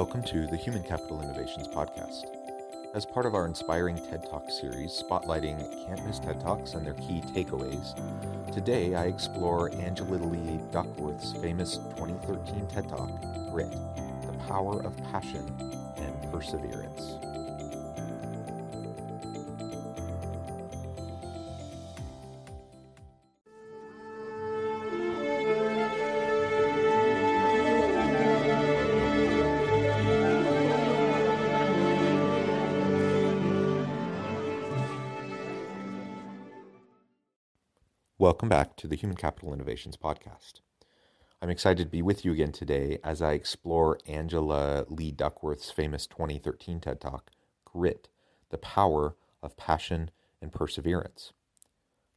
Welcome to the Human Capital Innovations Podcast. As part of our inspiring TED Talk series spotlighting can't miss TED Talks and their key takeaways, today I explore Angela Lee Duckworth's famous 2013 TED Talk, Grit The Power of Passion and Perseverance. Welcome back to the Human Capital Innovations Podcast. I'm excited to be with you again today as I explore Angela Lee Duckworth's famous 2013 TED Talk, Grit The Power of Passion and Perseverance.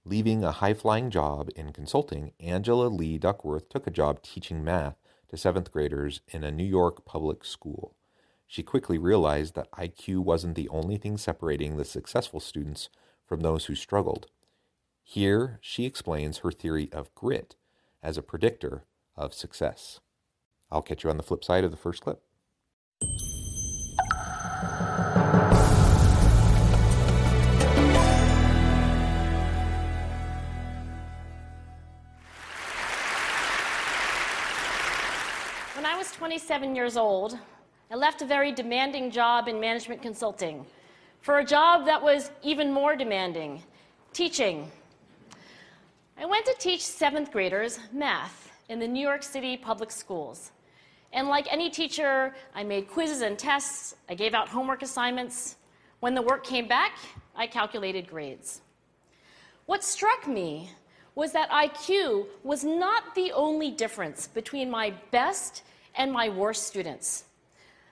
Leaving a high flying job in consulting, Angela Lee Duckworth took a job teaching math to seventh graders in a New York public school. She quickly realized that IQ wasn't the only thing separating the successful students from those who struggled. Here, she explains her theory of grit as a predictor of success. I'll catch you on the flip side of the first clip. When I was 27 years old, I left a very demanding job in management consulting for a job that was even more demanding teaching. I went to teach seventh graders math in the New York City public schools. And like any teacher, I made quizzes and tests, I gave out homework assignments. When the work came back, I calculated grades. What struck me was that IQ was not the only difference between my best and my worst students.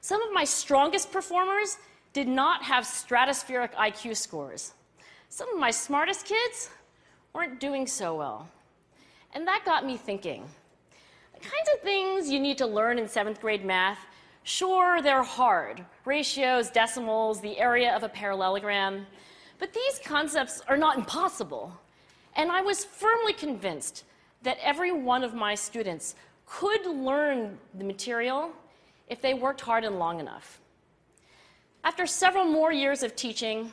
Some of my strongest performers did not have stratospheric IQ scores. Some of my smartest kids weren't doing so well. And that got me thinking. The kinds of things you need to learn in seventh grade math, sure, they're hard ratios, decimals, the area of a parallelogram. But these concepts are not impossible. And I was firmly convinced that every one of my students could learn the material if they worked hard and long enough. After several more years of teaching,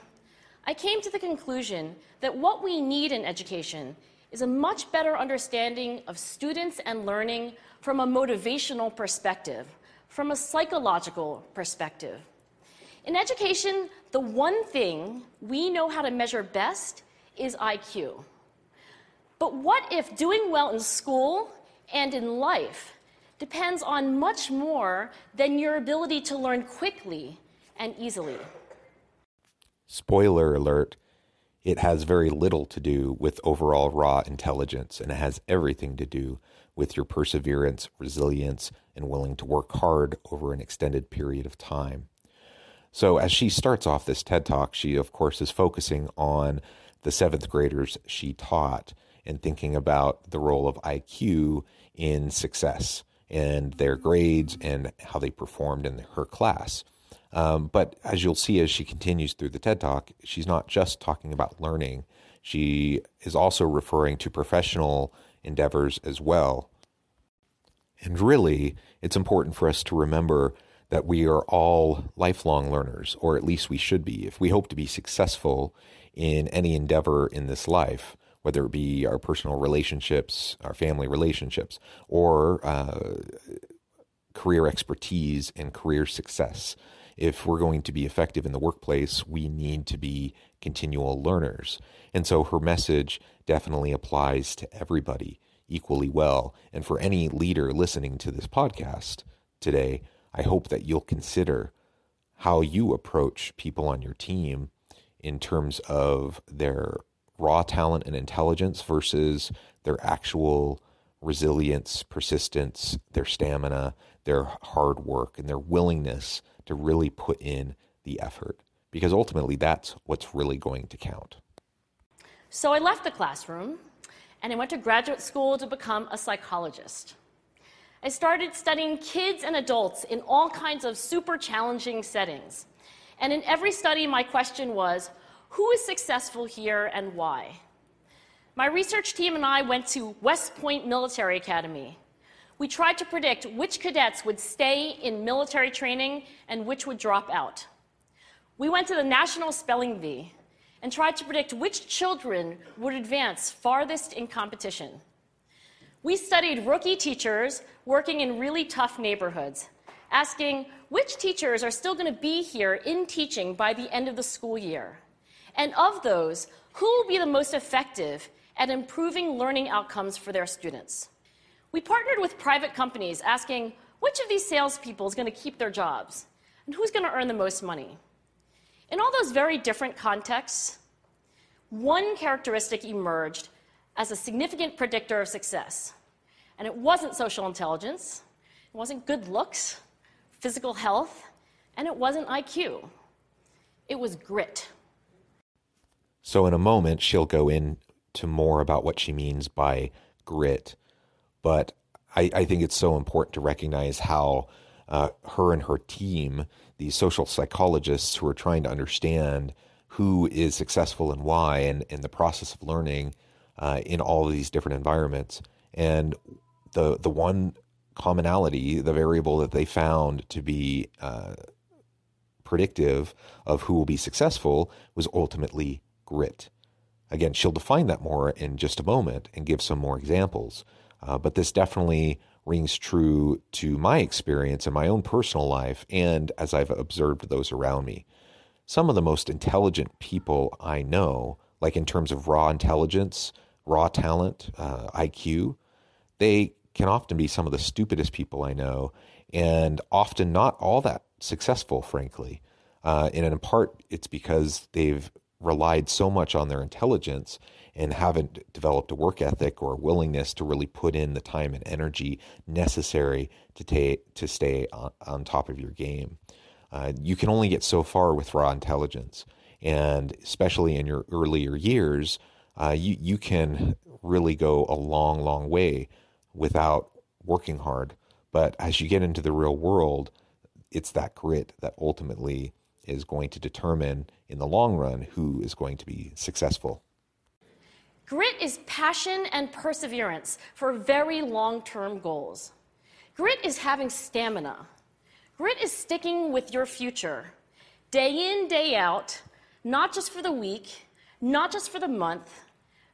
I came to the conclusion that what we need in education is a much better understanding of students and learning from a motivational perspective, from a psychological perspective. In education, the one thing we know how to measure best is IQ. But what if doing well in school and in life depends on much more than your ability to learn quickly and easily? Spoiler alert, it has very little to do with overall raw intelligence and it has everything to do with your perseverance, resilience, and willing to work hard over an extended period of time. So, as she starts off this TED Talk, she, of course, is focusing on the seventh graders she taught and thinking about the role of IQ in success and their grades and how they performed in her class. Um, but as you'll see as she continues through the TED Talk, she's not just talking about learning, she is also referring to professional endeavors as well. And really, it's important for us to remember that we are all lifelong learners, or at least we should be. If we hope to be successful in any endeavor in this life, whether it be our personal relationships, our family relationships, or uh, career expertise and career success, if we're going to be effective in the workplace, we need to be continual learners. And so her message definitely applies to everybody equally well. And for any leader listening to this podcast today, I hope that you'll consider how you approach people on your team in terms of their raw talent and intelligence versus their actual resilience, persistence, their stamina, their hard work, and their willingness to really put in the effort. Because ultimately, that's what's really going to count. So I left the classroom and I went to graduate school to become a psychologist. I started studying kids and adults in all kinds of super challenging settings. And in every study, my question was who is successful here and why? My research team and I went to West Point Military Academy. We tried to predict which cadets would stay in military training and which would drop out. We went to the National Spelling Bee and tried to predict which children would advance farthest in competition. We studied rookie teachers working in really tough neighborhoods, asking which teachers are still going to be here in teaching by the end of the school year. And of those, who will be the most effective at improving learning outcomes for their students? We partnered with private companies asking which of these salespeople is going to keep their jobs and who's going to earn the most money. In all those very different contexts, one characteristic emerged as a significant predictor of success. And it wasn't social intelligence, it wasn't good looks, physical health, and it wasn't IQ. It was grit. So, in a moment, she'll go into more about what she means by grit. But I, I think it's so important to recognize how uh, her and her team, these social psychologists who are trying to understand who is successful and why, and, and the process of learning uh, in all of these different environments. And the the one commonality, the variable that they found to be uh, predictive of who will be successful, was ultimately grit. Again, she'll define that more in just a moment and give some more examples. Uh, but this definitely rings true to my experience in my own personal life and as I've observed those around me. Some of the most intelligent people I know, like in terms of raw intelligence, raw talent, uh, IQ, they can often be some of the stupidest people I know, and often not all that successful, frankly. Uh, and in part, it's because they've relied so much on their intelligence and haven't developed a work ethic or a willingness to really put in the time and energy necessary to take to stay on, on top of your game. Uh, you can only get so far with raw intelligence, and especially in your earlier years, uh, you you can really go a long, long way without working hard. But as you get into the real world, it's that grit that ultimately is going to determine in the long run who is going to be successful. Grit is passion and perseverance for very long term goals. Grit is having stamina. Grit is sticking with your future, day in, day out, not just for the week, not just for the month,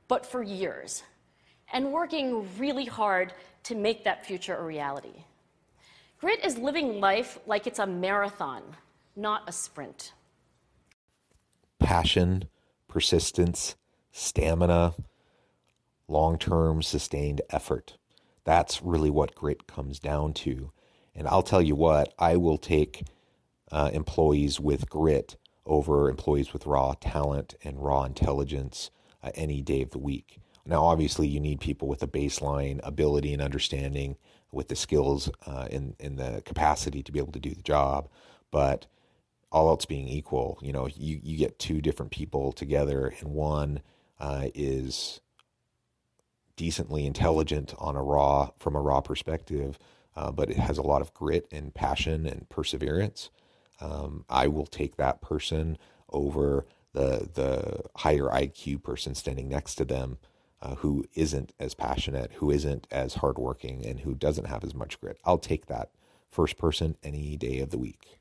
but for years, and working really hard to make that future a reality. Grit is living life like it's a marathon, not a sprint. Passion, persistence, stamina, long term sustained effort. That's really what grit comes down to. And I'll tell you what, I will take uh, employees with grit over employees with raw talent and raw intelligence uh, any day of the week. Now, obviously, you need people with a baseline ability and understanding, with the skills uh, and, and the capacity to be able to do the job. But all else being equal, you know, you, you get two different people together, and one uh, is decently intelligent on a raw from a raw perspective, uh, but it has a lot of grit and passion and perseverance. Um, I will take that person over the the higher IQ person standing next to them, uh, who isn't as passionate, who isn't as hardworking, and who doesn't have as much grit. I'll take that first person any day of the week.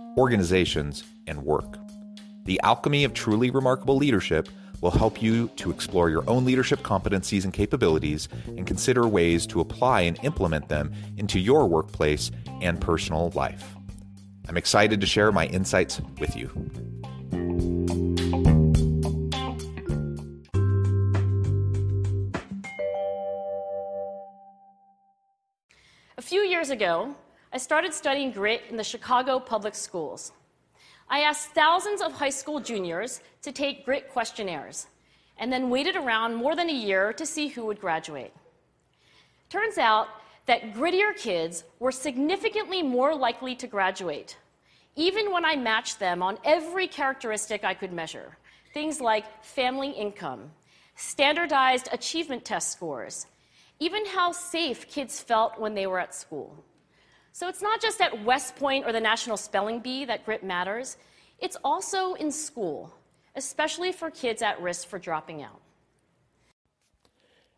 organizations, and work. The alchemy of truly remarkable leadership will help you to explore your own leadership competencies and capabilities and consider ways to apply and implement them into your workplace and personal life. I'm excited to share my insights with you. A few years ago, I started studying grit in the Chicago public schools. I asked thousands of high school juniors to take grit questionnaires and then waited around more than a year to see who would graduate. Turns out that grittier kids were significantly more likely to graduate, even when I matched them on every characteristic I could measure things like family income, standardized achievement test scores, even how safe kids felt when they were at school. So it's not just at West Point or the National Spelling Bee that grit matters, it's also in school, especially for kids at risk for dropping out.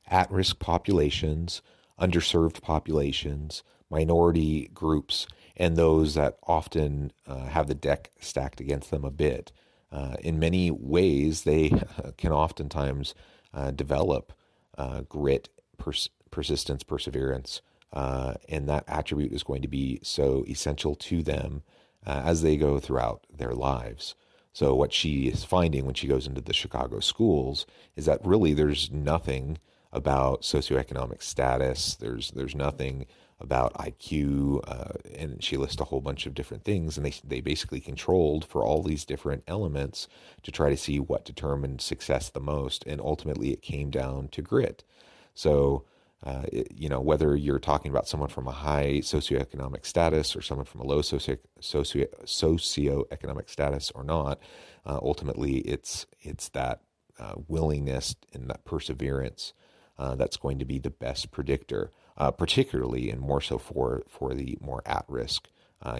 At risk populations, underserved populations, minority groups, and those that often uh, have the deck stacked against them a bit. Uh, in many ways, they can oftentimes uh, develop uh, grit, pers- persistence, perseverance, uh, and that attribute is going to be so essential to them uh, as they go throughout their lives. So, what she is finding when she goes into the Chicago schools is that really there's nothing about socioeconomic status. There's there's nothing about IQ, uh, and she lists a whole bunch of different things, and they they basically controlled for all these different elements to try to see what determined success the most, and ultimately it came down to grit. So uh, it, you know, whether you're talking about someone from a high socioeconomic status or someone from a low socio, socio socioeconomic status or not, uh, ultimately it's it's that uh, willingness and that perseverance uh, that's going to be the best predictor, uh, particularly and more so for for the more at risk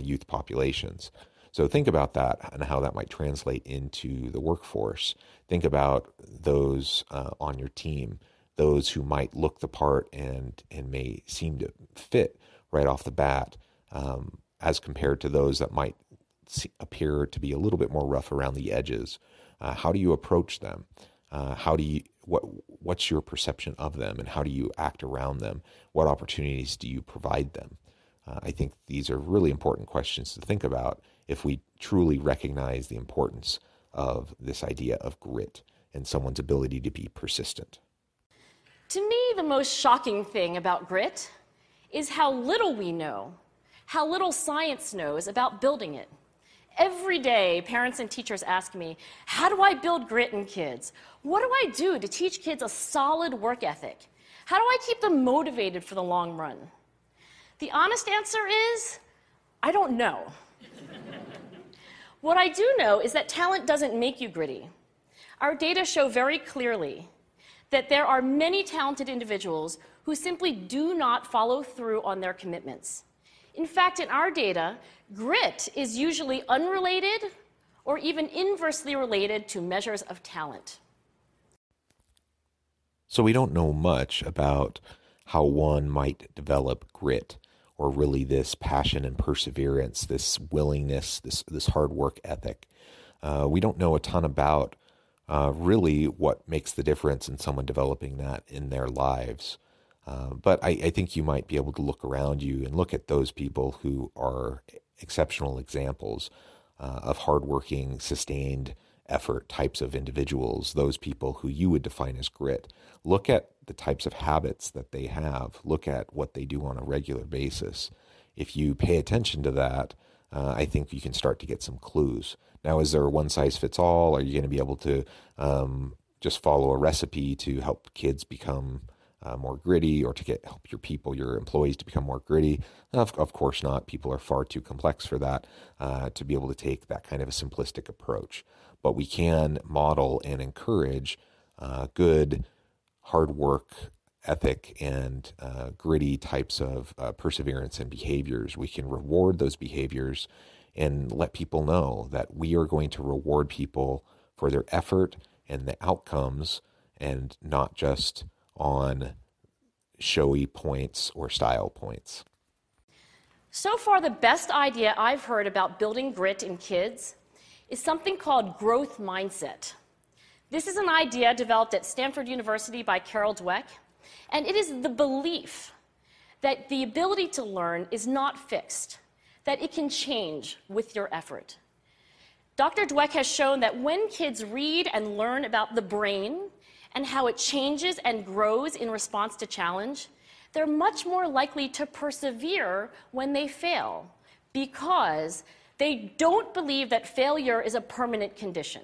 youth populations. So think about that and how that might translate into the workforce. Think about those on your team those who might look the part and and may seem to fit right off the bat, um, as compared to those that might see, appear to be a little bit more rough around the edges. Uh, how do you approach them? Uh, how do you what what's your perception of them, and how do you act around them? What opportunities do you provide them? Uh, I think these are really important questions to think about if we truly recognize the importance of this idea of grit and someone's ability to be persistent. To me, the most shocking thing about grit is how little we know, how little science knows about building it. Every day, parents and teachers ask me, How do I build grit in kids? What do I do to teach kids a solid work ethic? How do I keep them motivated for the long run? The honest answer is, I don't know. what I do know is that talent doesn't make you gritty. Our data show very clearly that there are many talented individuals who simply do not follow through on their commitments. In fact, in our data, grit is usually unrelated or even inversely related to measures of talent. So we don't know much about how one might develop grit or really this passion and perseverance, this willingness, this, this hard work ethic. Uh, we don't know a ton about uh, really what makes the difference in someone developing that in their lives. Uh, but I, I, think you might be able to look around you and look at those people who are exceptional examples uh, of hardworking, sustained effort types of individuals, those people who you would define as grit. Look at the types of habits that they have, look at what they do on a regular basis. If you pay attention to that, uh, I think you can start to get some clues. Now, is there a one size fits all? Are you going to be able to um, just follow a recipe to help kids become uh, more gritty or to get help your people, your employees to become more gritty. Of, of course not. People are far too complex for that uh, to be able to take that kind of a simplistic approach. But we can model and encourage uh, good, hard work ethic and uh, gritty types of uh, perseverance and behaviors. We can reward those behaviors and let people know that we are going to reward people for their effort and the outcomes and not just on showy points or style points. So far, the best idea I've heard about building grit in kids is something called growth mindset. This is an idea developed at Stanford University by Carol Dweck, and it is the belief that the ability to learn is not fixed, that it can change with your effort. Dr. Dweck has shown that when kids read and learn about the brain and how it changes and grows in response to challenge, they're much more likely to persevere when they fail because they don't believe that failure is a permanent condition.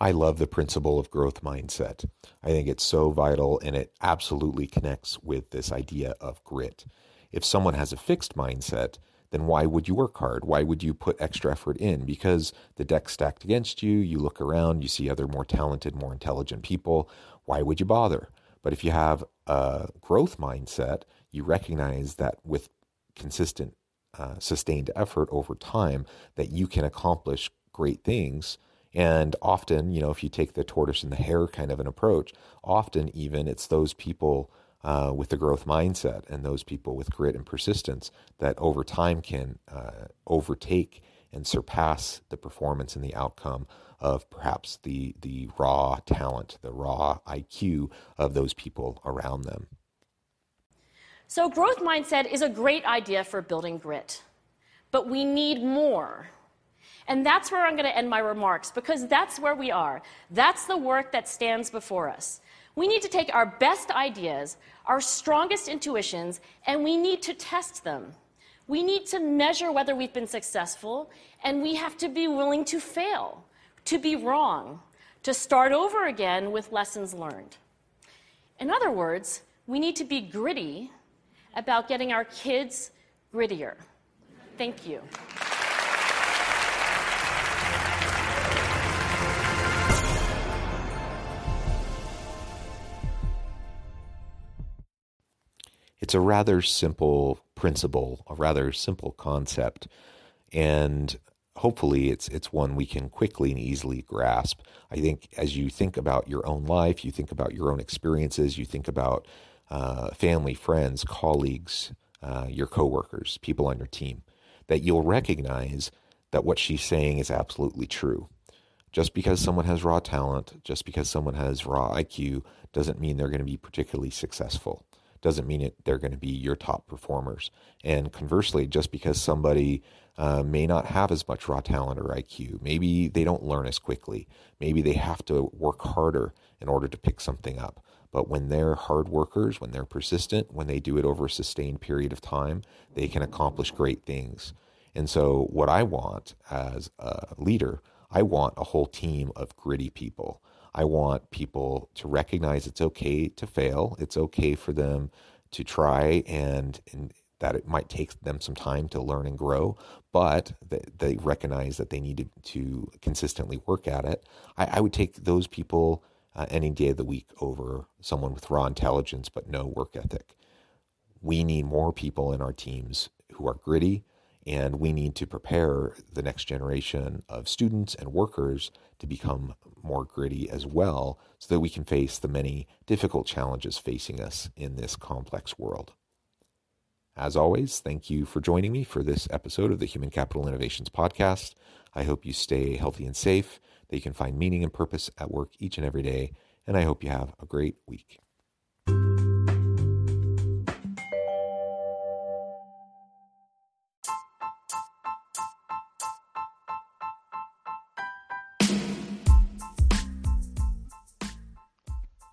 I love the principle of growth mindset. I think it's so vital and it absolutely connects with this idea of grit. If someone has a fixed mindset, then why would you work hard? Why would you put extra effort in? Because the deck's stacked against you, you look around, you see other more talented, more intelligent people. Why would you bother? But if you have a growth mindset, you recognize that with consistent, uh, sustained effort over time, that you can accomplish great things. And often, you know, if you take the tortoise and the hare kind of an approach, often even it's those people uh, with the growth mindset and those people with grit and persistence that over time can uh, overtake and surpass the performance and the outcome of perhaps the the raw talent, the raw IQ of those people around them. So growth mindset is a great idea for building grit. But we need more. And that's where I'm going to end my remarks because that's where we are. That's the work that stands before us. We need to take our best ideas, our strongest intuitions, and we need to test them. We need to measure whether we've been successful, and we have to be willing to fail, to be wrong, to start over again with lessons learned. In other words, we need to be gritty about getting our kids grittier. Thank you. It's a rather simple principle, a rather simple concept, and hopefully it's it's one we can quickly and easily grasp. I think as you think about your own life, you think about your own experiences, you think about uh, family, friends, colleagues, uh, your coworkers, people on your team, that you'll recognize that what she's saying is absolutely true. Just because someone has raw talent, just because someone has raw IQ, doesn't mean they're going to be particularly successful doesn't mean it, they're going to be your top performers. And conversely, just because somebody uh, may not have as much raw talent or IQ, maybe they don't learn as quickly, maybe they have to work harder in order to pick something up. But when they're hard workers, when they're persistent, when they do it over a sustained period of time, they can accomplish great things. And so, what I want as a leader, I want a whole team of gritty people I want people to recognize it's okay to fail. It's okay for them to try and, and that it might take them some time to learn and grow, but they, they recognize that they need to, to consistently work at it. I, I would take those people uh, any day of the week over someone with raw intelligence but no work ethic. We need more people in our teams who are gritty, and we need to prepare the next generation of students and workers to become more gritty as well so that we can face the many difficult challenges facing us in this complex world. As always, thank you for joining me for this episode of the Human Capital Innovations Podcast. I hope you stay healthy and safe, that you can find meaning and purpose at work each and every day, and I hope you have a great week.